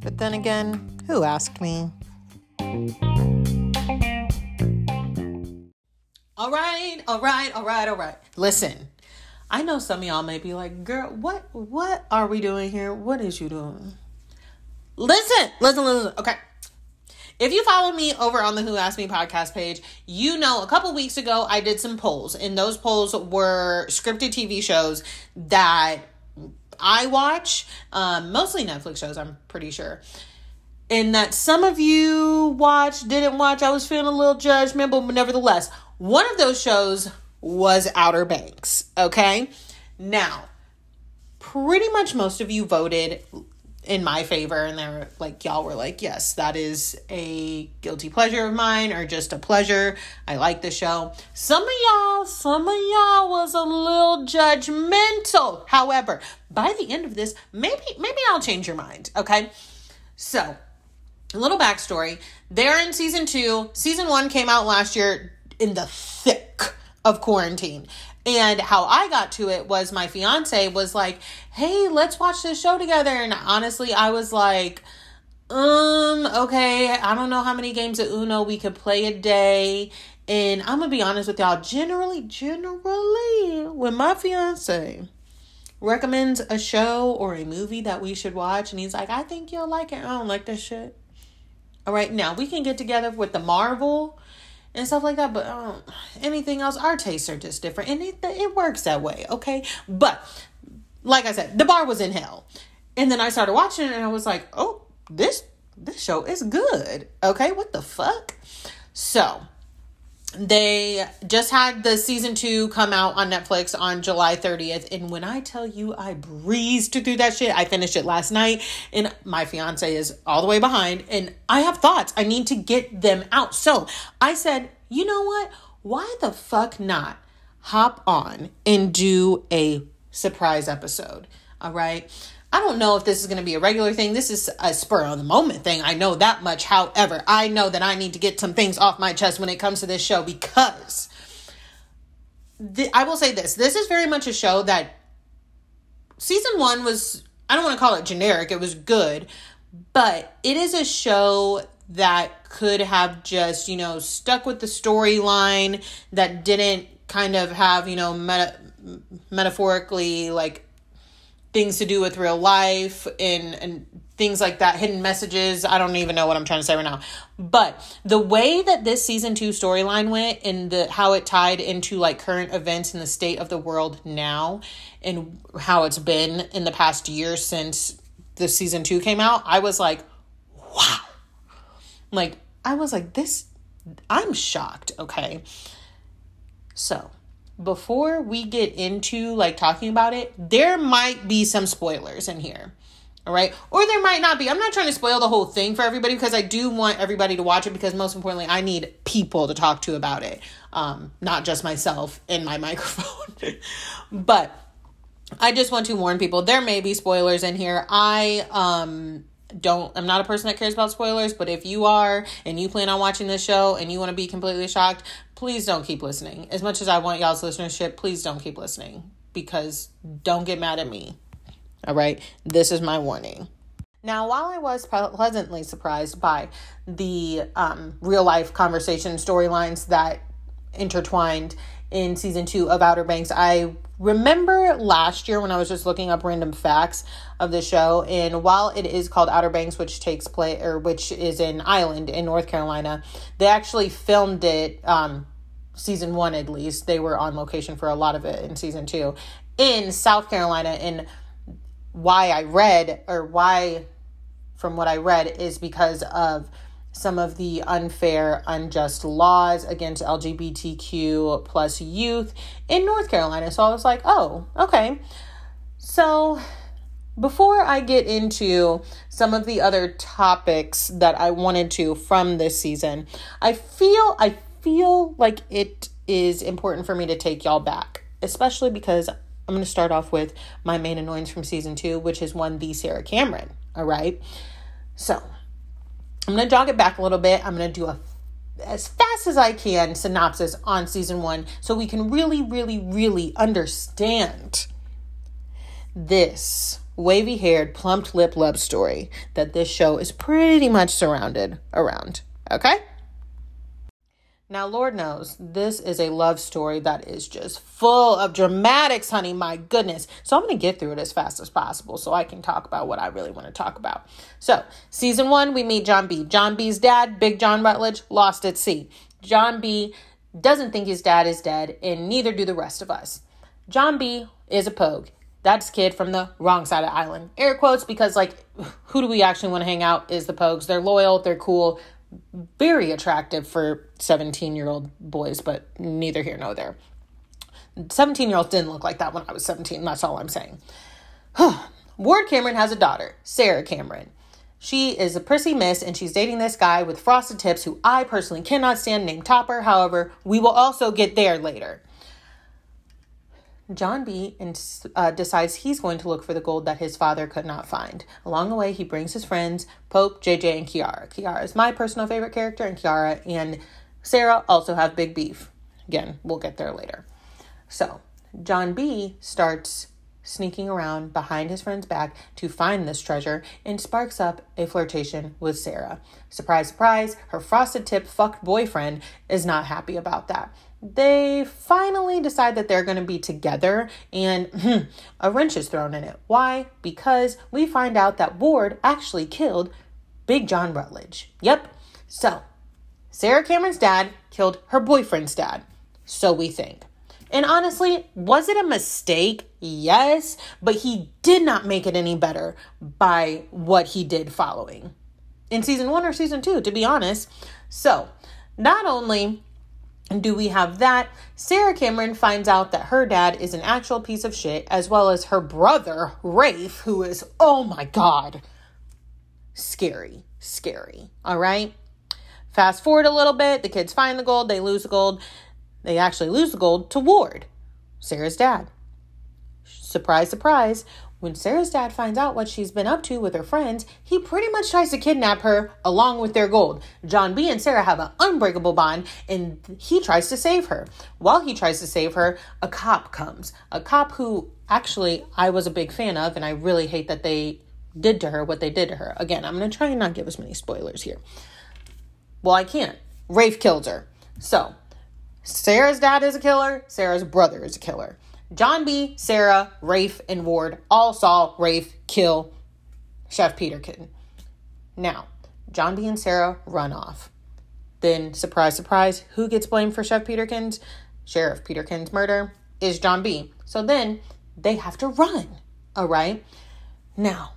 But then again, who asked me? All right, all right, all right, all right. Listen, I know some of y'all may be like, girl, what what are we doing here? What is you doing? Listen, listen, listen. Okay. If you follow me over on the Who Asked Me podcast page, you know a couple weeks ago I did some polls, and those polls were scripted TV shows that I watch, um, mostly Netflix shows, I'm pretty sure. And that some of you watched, didn't watch, I was feeling a little judgment, but nevertheless, one of those shows was Outer Banks, okay? Now, pretty much most of you voted in my favor and they're like y'all were like yes that is a guilty pleasure of mine or just a pleasure. I like the show. Some of y'all some of y'all was a little judgmental. However by the end of this maybe maybe i'll change your mind okay? So a little backstory. They're in season two. Season one came out last year in the thick of quarantine and how I got to it was my fiance was like, "Hey, let's watch this show together." And honestly, I was like, "Um, okay, I don't know how many games of Uno we could play a day." And I'm gonna be honest with y'all. Generally, generally, when my fiance recommends a show or a movie that we should watch, and he's like, "I think you'll like it," I don't like this shit. All right, now we can get together with the Marvel and stuff like that. But um, anything else, our tastes are just different, and it it works that way, okay? But like I said, the bar was in hell, and then I started watching it, and I was like, oh, this this show is good, okay? What the fuck? So they just had the season two come out on Netflix on July 30th. And when I tell you I breezed through that shit, I finished it last night and my fiance is all the way behind and I have thoughts. I need to get them out. So I said, you know what? Why the fuck not hop on and do a surprise episode? All right. I don't know if this is going to be a regular thing. This is a spur on the moment thing. I know that much. However, I know that I need to get some things off my chest when it comes to this show because the, I will say this this is very much a show that season one was, I don't want to call it generic, it was good, but it is a show that could have just, you know, stuck with the storyline that didn't kind of have, you know, meta- metaphorically like things to do with real life and and things like that hidden messages. I don't even know what i'm trying to say right now. But the way that this season 2 storyline went and the how it tied into like current events in the state of the world now and how it's been in the past year since the season 2 came out i was like wow. Like i was like this i'm shocked okay? So before we get into like talking about it, there might be some spoilers in here. All right. Or there might not be. I'm not trying to spoil the whole thing for everybody because I do want everybody to watch it because most importantly, I need people to talk to about it. Um, not just myself in my microphone. but I just want to warn people there may be spoilers in here. I um don't I'm not a person that cares about spoilers, but if you are and you plan on watching this show and you want to be completely shocked, please don't keep listening. As much as I want y'all's listenership, please don't keep listening because don't get mad at me. All right? This is my warning. Now, while I was pleasantly surprised by the um, real life conversation storylines that intertwined in season two of Outer Banks, I remember last year when I was just looking up random facts of the show, and while it is called Outer Banks, which takes place or which is in Island in North Carolina, they actually filmed it. Um, season one at least they were on location for a lot of it in season two in South Carolina. And why I read or why, from what I read, is because of some of the unfair, unjust laws against LGBTQ plus youth in North Carolina. So I was like, oh, okay. So before I get into some of the other topics that I wanted to from this season, I feel I feel like it is important for me to take y'all back, especially because I'm going to start off with my main annoyance from season two, which is one the Sarah Cameron. All right. So I'm going to jog it back a little bit. I'm going to do a as fast as I can synopsis on season one so we can really, really, really understand this wavy haired, plumped lip love story that this show is pretty much surrounded around. Okay? Now, Lord knows this is a love story that is just full of dramatics, honey. My goodness. So, I'm going to get through it as fast as possible so I can talk about what I really want to talk about. So, season one, we meet John B. John B's dad, Big John Rutledge, lost at sea. John B doesn't think his dad is dead, and neither do the rest of us. John B is a pogue. That's kid from the wrong side of the island. Air quotes because, like, who do we actually want to hang out is the pogues. They're loyal, they're cool, very attractive for 17 year old boys, but neither here nor there. 17 year olds didn't look like that when I was 17. That's all I'm saying. Ward Cameron has a daughter, Sarah Cameron. She is a prissy miss and she's dating this guy with frosted tips who I personally cannot stand named Topper. However, we will also get there later. John B. Uh, decides he's going to look for the gold that his father could not find. Along the way, he brings his friends, Pope, JJ, and Kiara. Kiara is my personal favorite character, and Kiara and Sarah also have big beef. Again, we'll get there later. So, John B. starts sneaking around behind his friend's back to find this treasure and sparks up a flirtation with Sarah. Surprise, surprise, her frosted tip fucked boyfriend is not happy about that they finally decide that they're going to be together and a wrench is thrown in it. Why? Because we find out that Ward actually killed Big John Rutledge. Yep. So, Sarah Cameron's dad killed her boyfriend's dad. So we think. And honestly, was it a mistake? Yes, but he did not make it any better by what he did following in season one or season two, to be honest. So, not only do we have that? Sarah Cameron finds out that her dad is an actual piece of shit, as well as her brother, Rafe, who is, oh my God, scary, scary. All right. Fast forward a little bit, the kids find the gold, they lose the gold. They actually lose the gold to Ward, Sarah's dad. Surprise, surprise. When Sarah's dad finds out what she's been up to with her friends, he pretty much tries to kidnap her along with their gold. John B and Sarah have an unbreakable bond and he tries to save her. While he tries to save her, a cop comes. A cop who actually I was a big fan of and I really hate that they did to her what they did to her. Again, I'm going to try and not give as many spoilers here. Well, I can't. Rafe kills her. So, Sarah's dad is a killer, Sarah's brother is a killer. John B., Sarah, Rafe, and Ward all saw Rafe kill Chef Peterkin. Now, John B. and Sarah run off. Then, surprise, surprise, who gets blamed for Chef Peterkin's, Sheriff Peterkin's murder? Is John B. So then they have to run. All right. Now,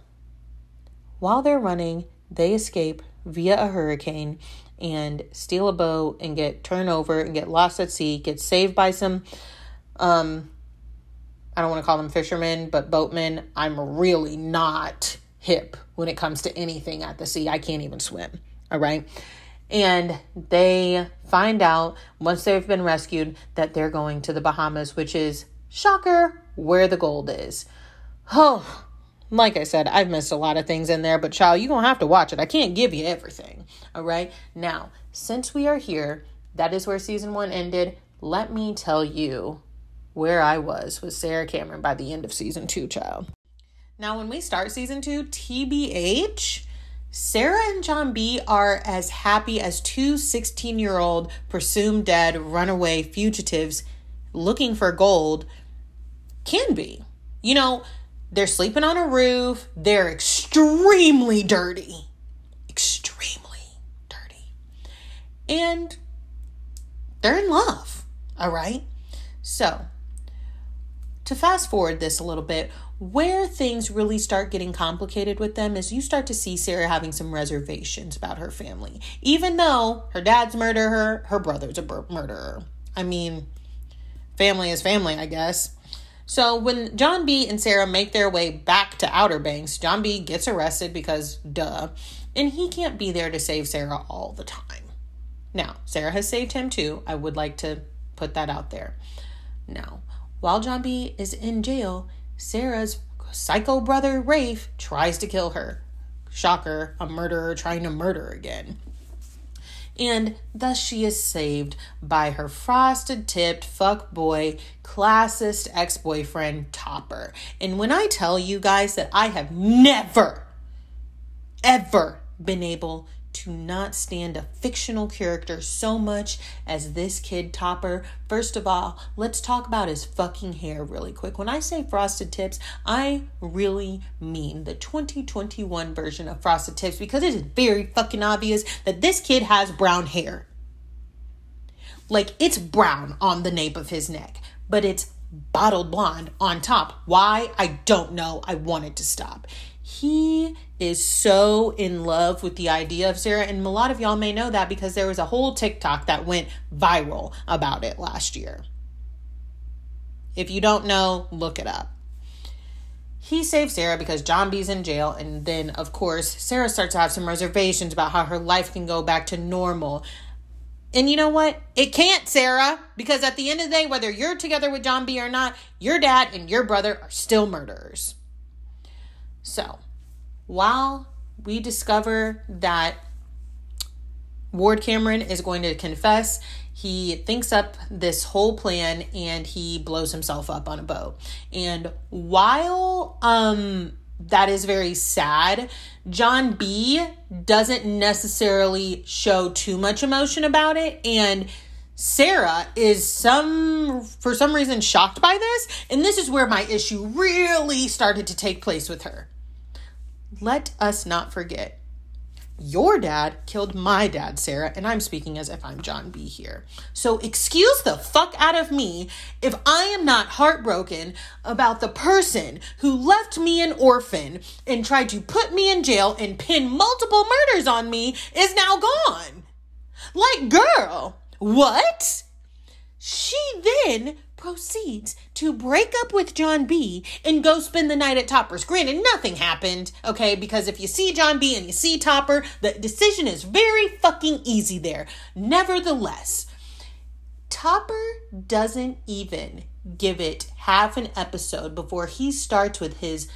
while they're running, they escape via a hurricane and steal a boat and get turned over and get lost at sea, get saved by some um I don't want to call them fishermen, but boatmen. I'm really not hip when it comes to anything at the sea. I can't even swim. All right. And they find out once they've been rescued that they're going to the Bahamas, which is, shocker, where the gold is. Oh, like I said, I've missed a lot of things in there, but child, you're going to have to watch it. I can't give you everything. All right. Now, since we are here, that is where season one ended. Let me tell you where I was with Sarah Cameron by the end of season two, child. Now, when we start season two, TBH, Sarah and John B are as happy as two 16 year old presumed dead runaway fugitives looking for gold can be. You know, they're sleeping on a roof, they're extremely dirty. Extremely dirty. And they're in love, all right? So, to fast forward this a little bit, where things really start getting complicated with them is you start to see Sarah having some reservations about her family. Even though her dad's murdered her, her brother's a murderer. I mean, family is family, I guess. So when John B and Sarah make their way back to Outer Banks, John B gets arrested because duh, and he can't be there to save Sarah all the time. Now, Sarah has saved him too. I would like to put that out there. Now, while John B is in jail, Sarah's psycho brother Rafe tries to kill her. Shocker, a murderer trying to murder again. And thus she is saved by her frosted tipped fuck boy, classist ex boyfriend, Topper. And when I tell you guys that I have never, ever been able to not stand a fictional character so much as this kid Topper. First of all, let's talk about his fucking hair really quick. When I say frosted tips, I really mean the 2021 version of frosted tips because it is very fucking obvious that this kid has brown hair. Like it's brown on the nape of his neck, but it's bottled blonde on top. Why? I don't know. I wanted to stop. He is so in love with the idea of Sarah. And a lot of y'all may know that because there was a whole TikTok that went viral about it last year. If you don't know, look it up. He saves Sarah because John B's in jail, and then, of course, Sarah starts to have some reservations about how her life can go back to normal. And you know what? It can't, Sarah, because at the end of the day, whether you're together with John B or not, your dad and your brother are still murderers. So, while we discover that Ward Cameron is going to confess, he thinks up this whole plan and he blows himself up on a boat. And while um that is very sad, John B doesn't necessarily show too much emotion about it and Sarah is some for some reason shocked by this, and this is where my issue really started to take place with her. Let us not forget. Your dad killed my dad, Sarah, and I'm speaking as if I'm John B here. So excuse the fuck out of me if I am not heartbroken about the person who left me an orphan and tried to put me in jail and pin multiple murders on me is now gone. Like, girl, what? She then proceeds to break up with John B and go spend the night at Topper's. Granted, nothing happened, okay? Because if you see John B and you see Topper, the decision is very fucking easy there. Nevertheless, Topper doesn't even give it half an episode before he starts with his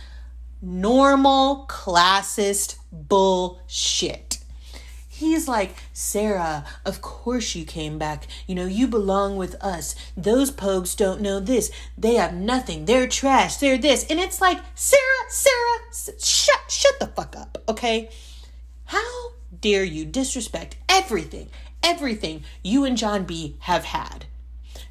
normal classist bullshit. He's like, Sarah, of course you came back. You know, you belong with us. Those pogues don't know this. They have nothing. They're trash. They're this. And it's like, Sarah, Sarah, shut, shut the fuck up, okay? How dare you disrespect everything, everything you and John B have had?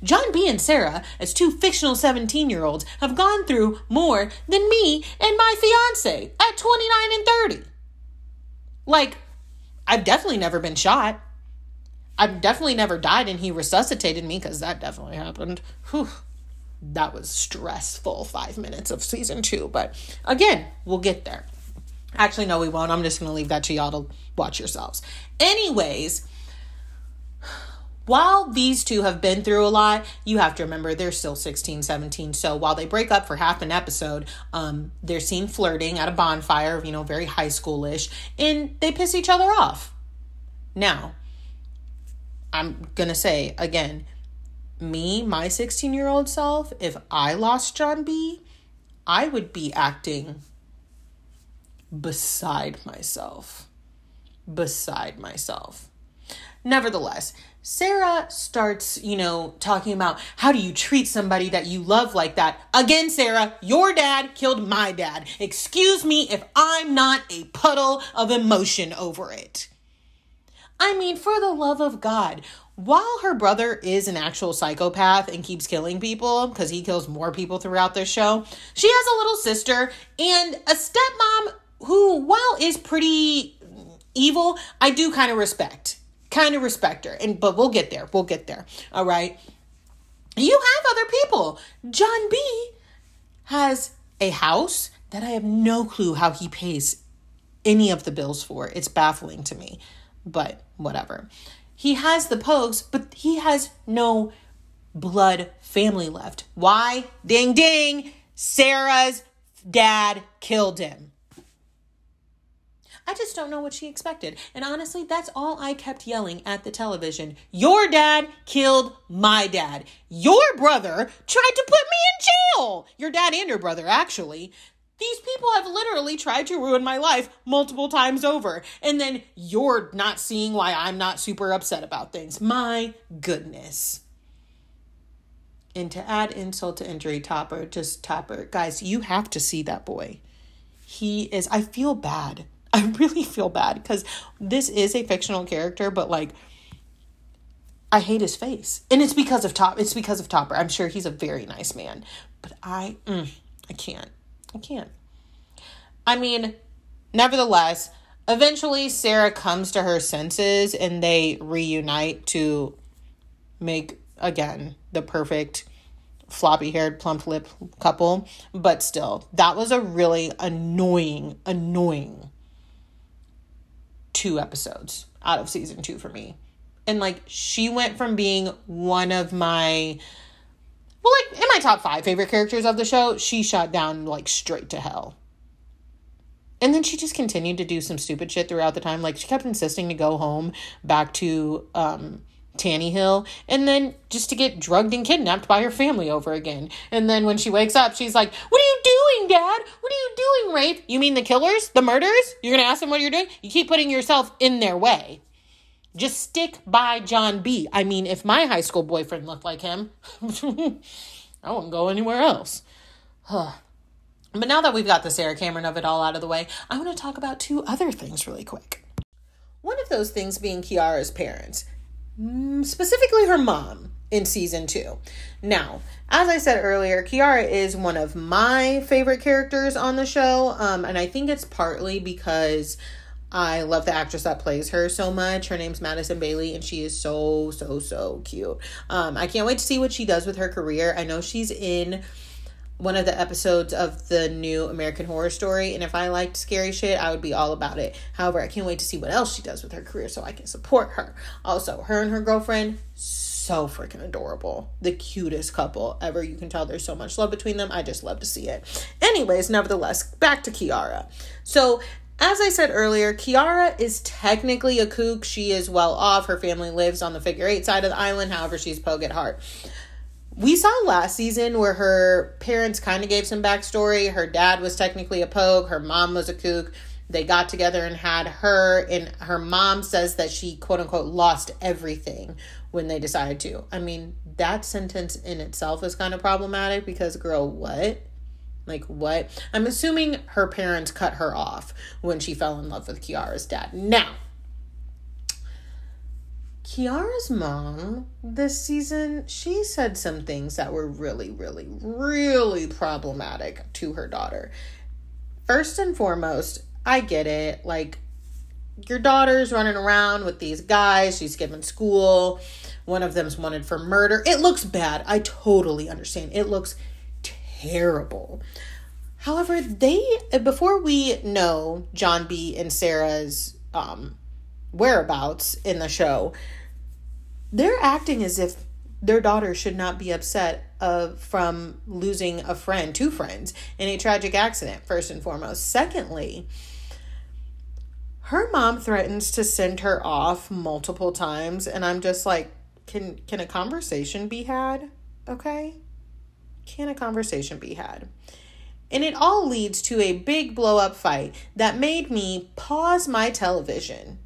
John B and Sarah, as two fictional 17 year olds, have gone through more than me and my fiance at 29 and 30. Like, I've definitely never been shot. I've definitely never died and he resuscitated me because that definitely happened. Whew. That was stressful five minutes of season two. But again, we'll get there. Actually, no, we won't. I'm just going to leave that to y'all to watch yourselves. Anyways, while these two have been through a lot, you have to remember they're still 16, 17. So while they break up for half an episode, um, they're seen flirting at a bonfire, you know, very high schoolish, and they piss each other off. Now, I'm gonna say again, me, my 16 year old self, if I lost John B, I would be acting beside myself. Beside myself. Nevertheless, Sarah starts, you know, talking about how do you treat somebody that you love like that. Again, Sarah, your dad killed my dad. Excuse me if I'm not a puddle of emotion over it. I mean, for the love of God, while her brother is an actual psychopath and keeps killing people because he kills more people throughout this show, she has a little sister and a stepmom who, while is pretty evil, I do kind of respect kind of respect her. And but we'll get there. We'll get there. All right. You have other people. John B has a house that I have no clue how he pays any of the bills for. It's baffling to me. But whatever. He has the pogues, but he has no blood family left. Why? Ding ding. Sarah's dad killed him. I just don't know what she expected. And honestly, that's all I kept yelling at the television. Your dad killed my dad. Your brother tried to put me in jail. Your dad and your brother, actually. These people have literally tried to ruin my life multiple times over. And then you're not seeing why I'm not super upset about things. My goodness. And to add insult to injury, Topper, just Topper. Guys, you have to see that boy. He is, I feel bad. I really feel bad because this is a fictional character, but like, I hate his face. And it's because of Top. It's because of Topper. I'm sure he's a very nice man, but I, mm, I can't. I can't. I mean, nevertheless, eventually Sarah comes to her senses and they reunite to make again the perfect floppy haired plump lip couple but still that was a really annoying annoying two episodes out of season 2 for me. And like she went from being one of my well like in my top 5 favorite characters of the show she shot down like straight to hell. And then she just continued to do some stupid shit throughout the time. Like she kept insisting to go home back to um Tannyhill, and then just to get drugged and kidnapped by her family over again. And then when she wakes up, she's like, What are you doing, Dad? What are you doing, Rafe? You mean the killers? The murderers? You're gonna ask them what you're doing? You keep putting yourself in their way. Just stick by John B. I mean, if my high school boyfriend looked like him, I wouldn't go anywhere else. but now that we've got the Sarah Cameron of it all out of the way, I want to talk about two other things really quick. One of those things being Kiara's parents. Mm, specifically her mom in season two. Now, as I said earlier, Kiara is one of my favorite characters on the show, um, and I think it's partly because I love the actress that plays her so much. Her name's Madison Bailey, and she is so, so, so cute. Um, I can't wait to see what she does with her career. I know she's in one of the episodes of the new American Horror Story, and if I liked scary shit, I would be all about it. However, I can't wait to see what else she does with her career so I can support her. Also, her and her girlfriend, so freaking adorable. The cutest couple ever. You can tell there's so much love between them. I just love to see it. Anyways, nevertheless, back to Kiara. So, as I said earlier, Kiara is technically a kook. She is well off. Her family lives on the figure eight side of the island. However, she's pogue at heart we saw last season where her parents kind of gave some backstory. Her dad was technically a pogue, her mom was a kook. They got together and had her, and her mom says that she quote unquote lost everything when they decided to. I mean, that sentence in itself is kind of problematic because, girl, what? Like, what? I'm assuming her parents cut her off when she fell in love with Kiara's dad. Now, Kiara's mom this season, she said some things that were really, really, really problematic to her daughter. First and foremost, I get it. Like, your daughter's running around with these guys, she's given school. One of them's wanted for murder. It looks bad. I totally understand. It looks terrible. However, they before we know John B and Sarah's um whereabouts in the show, they're acting as if their daughter should not be upset uh, from losing a friend, two friends, in a tragic accident, first and foremost. Secondly, her mom threatens to send her off multiple times, and I'm just like, can can a conversation be had? Okay? Can a conversation be had? And it all leads to a big blow up fight that made me pause my television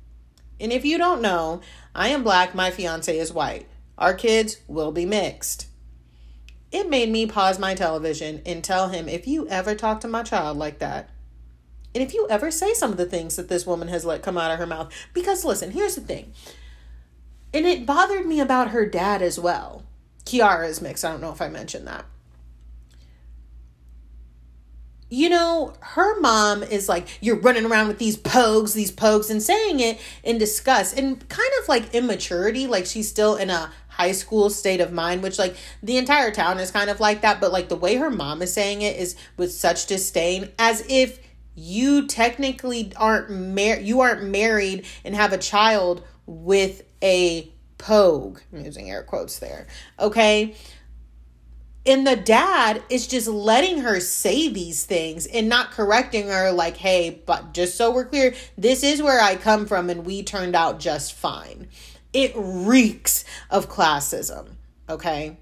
and if you don't know, I am black, my fiance is white. Our kids will be mixed. It made me pause my television and tell him if you ever talk to my child like that, and if you ever say some of the things that this woman has let come out of her mouth, because listen, here's the thing. And it bothered me about her dad as well. Kiara is mixed. I don't know if I mentioned that you know, her mom is like, you're running around with these pogues, these pogues, and saying it in disgust and kind of like immaturity, like she's still in a high school state of mind, which like the entire town is kind of like that. But like the way her mom is saying it is with such disdain, as if you technically aren't married, you aren't married and have a child with a pogue. I'm using air quotes there. Okay and the dad is just letting her say these things and not correcting her like hey but just so we're clear this is where i come from and we turned out just fine it reeks of classism okay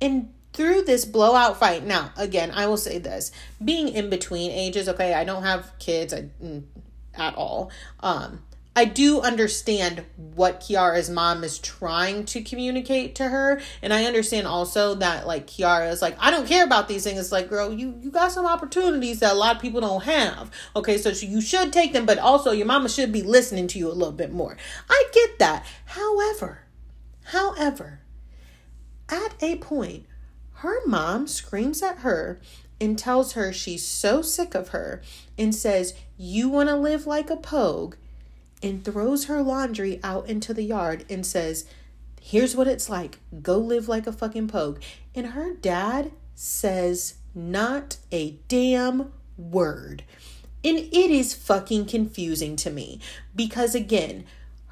and through this blowout fight. Now, again, I will say this being in between ages, okay, I don't have kids I, mm, at all. Um, I do understand what Kiara's mom is trying to communicate to her. And I understand also that like Kiara is like, I don't care about these things. It's like, girl, you, you got some opportunities that a lot of people don't have. Okay, so you should take them, but also your mama should be listening to you a little bit more. I get that. However, however, at a point, her mom screams at her and tells her she's so sick of her and says, You want to live like a pogue and throws her laundry out into the yard and says, Here's what it's like. Go live like a fucking pogue. And her dad says not a damn word. And it is fucking confusing to me because, again,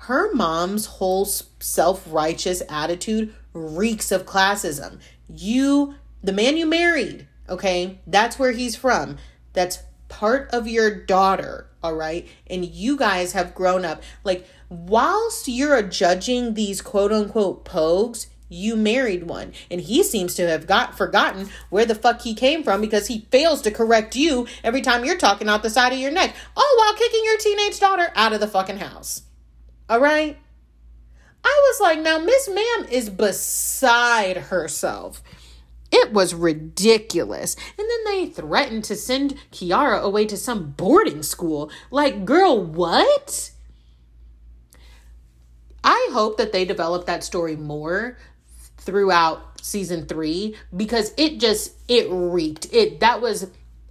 her mom's whole self righteous attitude reeks of classism. You, the man you married, okay, that's where he's from. That's part of your daughter, all right? And you guys have grown up. Like, whilst you're judging these quote unquote pogues, you married one. And he seems to have got forgotten where the fuck he came from because he fails to correct you every time you're talking out the side of your neck. All while kicking your teenage daughter out of the fucking house. All right? I was like, now Miss Ma'am is beside herself. It was ridiculous. And then they threatened to send Kiara away to some boarding school. Like, girl, what? I hope that they develop that story more throughout season 3 because it just it reeked. It that was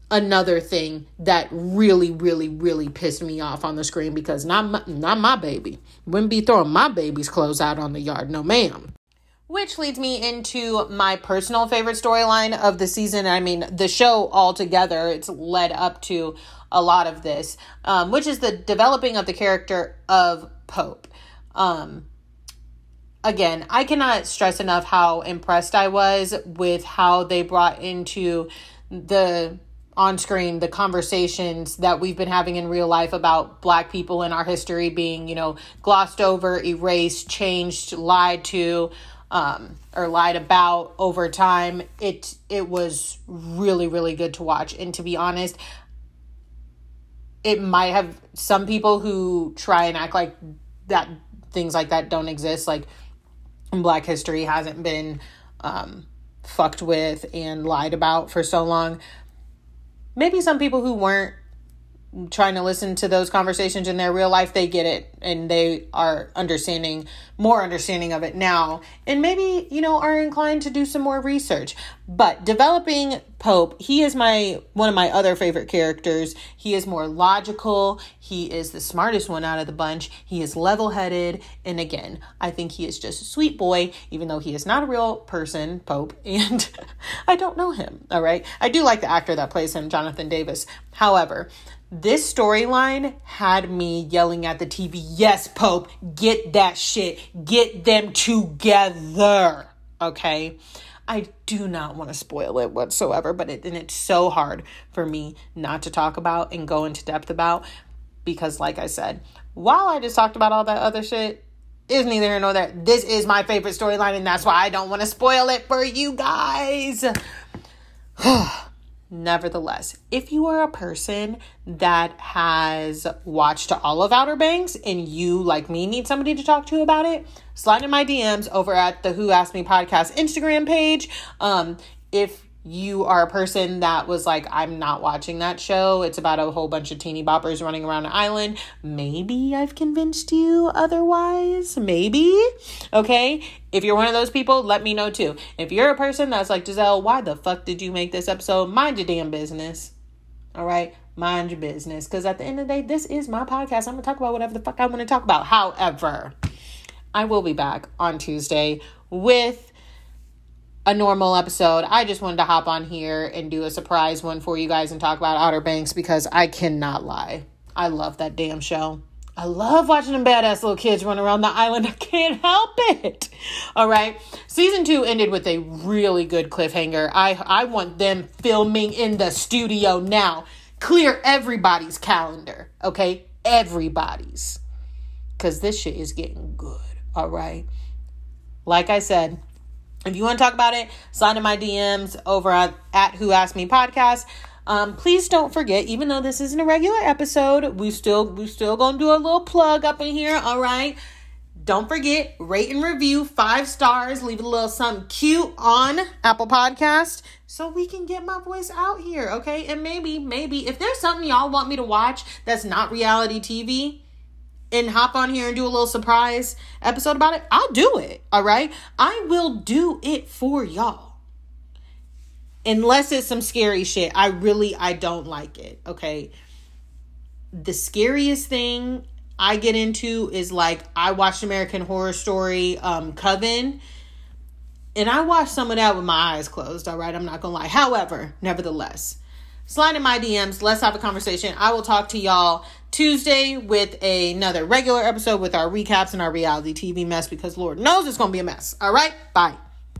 another thing that really really really pissed me off on the screen because not my, not my baby. Wouldn't be throwing my baby's clothes out on the yard. No ma'am. Which leads me into my personal favorite storyline of the season. I mean, the show altogether, it's led up to a lot of this, um, which is the developing of the character of Pope. Um, again, I cannot stress enough how impressed I was with how they brought into the on screen the conversations that we've been having in real life about black people in our history being, you know, glossed over, erased, changed, lied to um, or lied about over time. It it was really really good to watch, and to be honest, it might have some people who try and act like that things like that don't exist, like Black history hasn't been um, fucked with and lied about for so long. Maybe some people who weren't trying to listen to those conversations in their real life, they get it and they are understanding, more understanding of it now, and maybe, you know, are inclined to do some more research. But developing Pope, he is my one of my other favorite characters. He is more logical, he is the smartest one out of the bunch, he is level headed, and again, I think he is just a sweet boy, even though he is not a real person, Pope, and I don't know him. All right. I do like the actor that plays him, Jonathan Daviss. However, this storyline had me yelling at the TV, yes, Pope, get that shit, get them together. Okay. I do not want to spoil it whatsoever, but it, and it's so hard for me not to talk about and go into depth about because, like I said, while I just talked about all that other shit, is neither here nor there. This is my favorite storyline, and that's why I don't want to spoil it for you guys. Nevertheless, if you are a person that has watched all of Outer Banks and you, like me, need somebody to talk to about it, slide in my DMs over at the Who Asked Me podcast Instagram page. Um, if you are a person that was like, I'm not watching that show. It's about a whole bunch of teeny boppers running around an island. Maybe I've convinced you otherwise. Maybe. Okay. If you're one of those people, let me know too. If you're a person that's like, Giselle, why the fuck did you make this episode? Mind your damn business. All right. Mind your business. Because at the end of the day, this is my podcast. I'm going to talk about whatever the fuck I want to talk about. However, I will be back on Tuesday with a normal episode. I just wanted to hop on here and do a surprise one for you guys and talk about Outer Banks because I cannot lie. I love that damn show. I love watching them badass little kids run around the island. I can't help it. All right. Season two ended with a really good cliffhanger. I I want them filming in the studio now. Clear everybody's calendar. Okay? Everybody's. Cause this shit is getting good. All right. Like I said, If you want to talk about it, slide in my DMs over at, at Who Asked Me Podcast. Um, please don't forget, even though this isn't a regular episode, we still we still gonna do a little plug up in here. All right. Don't forget, rate and review five stars. Leave a little something cute on Apple Podcast so we can get my voice out here, okay? And maybe, maybe if there's something y'all want me to watch that's not reality TV, and hop on here and do a little surprise episode about it, I'll do it. All right. I will do it for y'all. Unless it's some scary shit. I really I don't like it. Okay. The scariest thing I get into is like I watched American Horror Story um Coven and I watched some of that with my eyes closed, all right? I'm not going to lie. However, nevertheless, slide in my DMs. Let's have a conversation. I will talk to y'all Tuesday with another regular episode with our recaps and our reality TV mess because Lord knows it's going to be a mess. All right? Bye.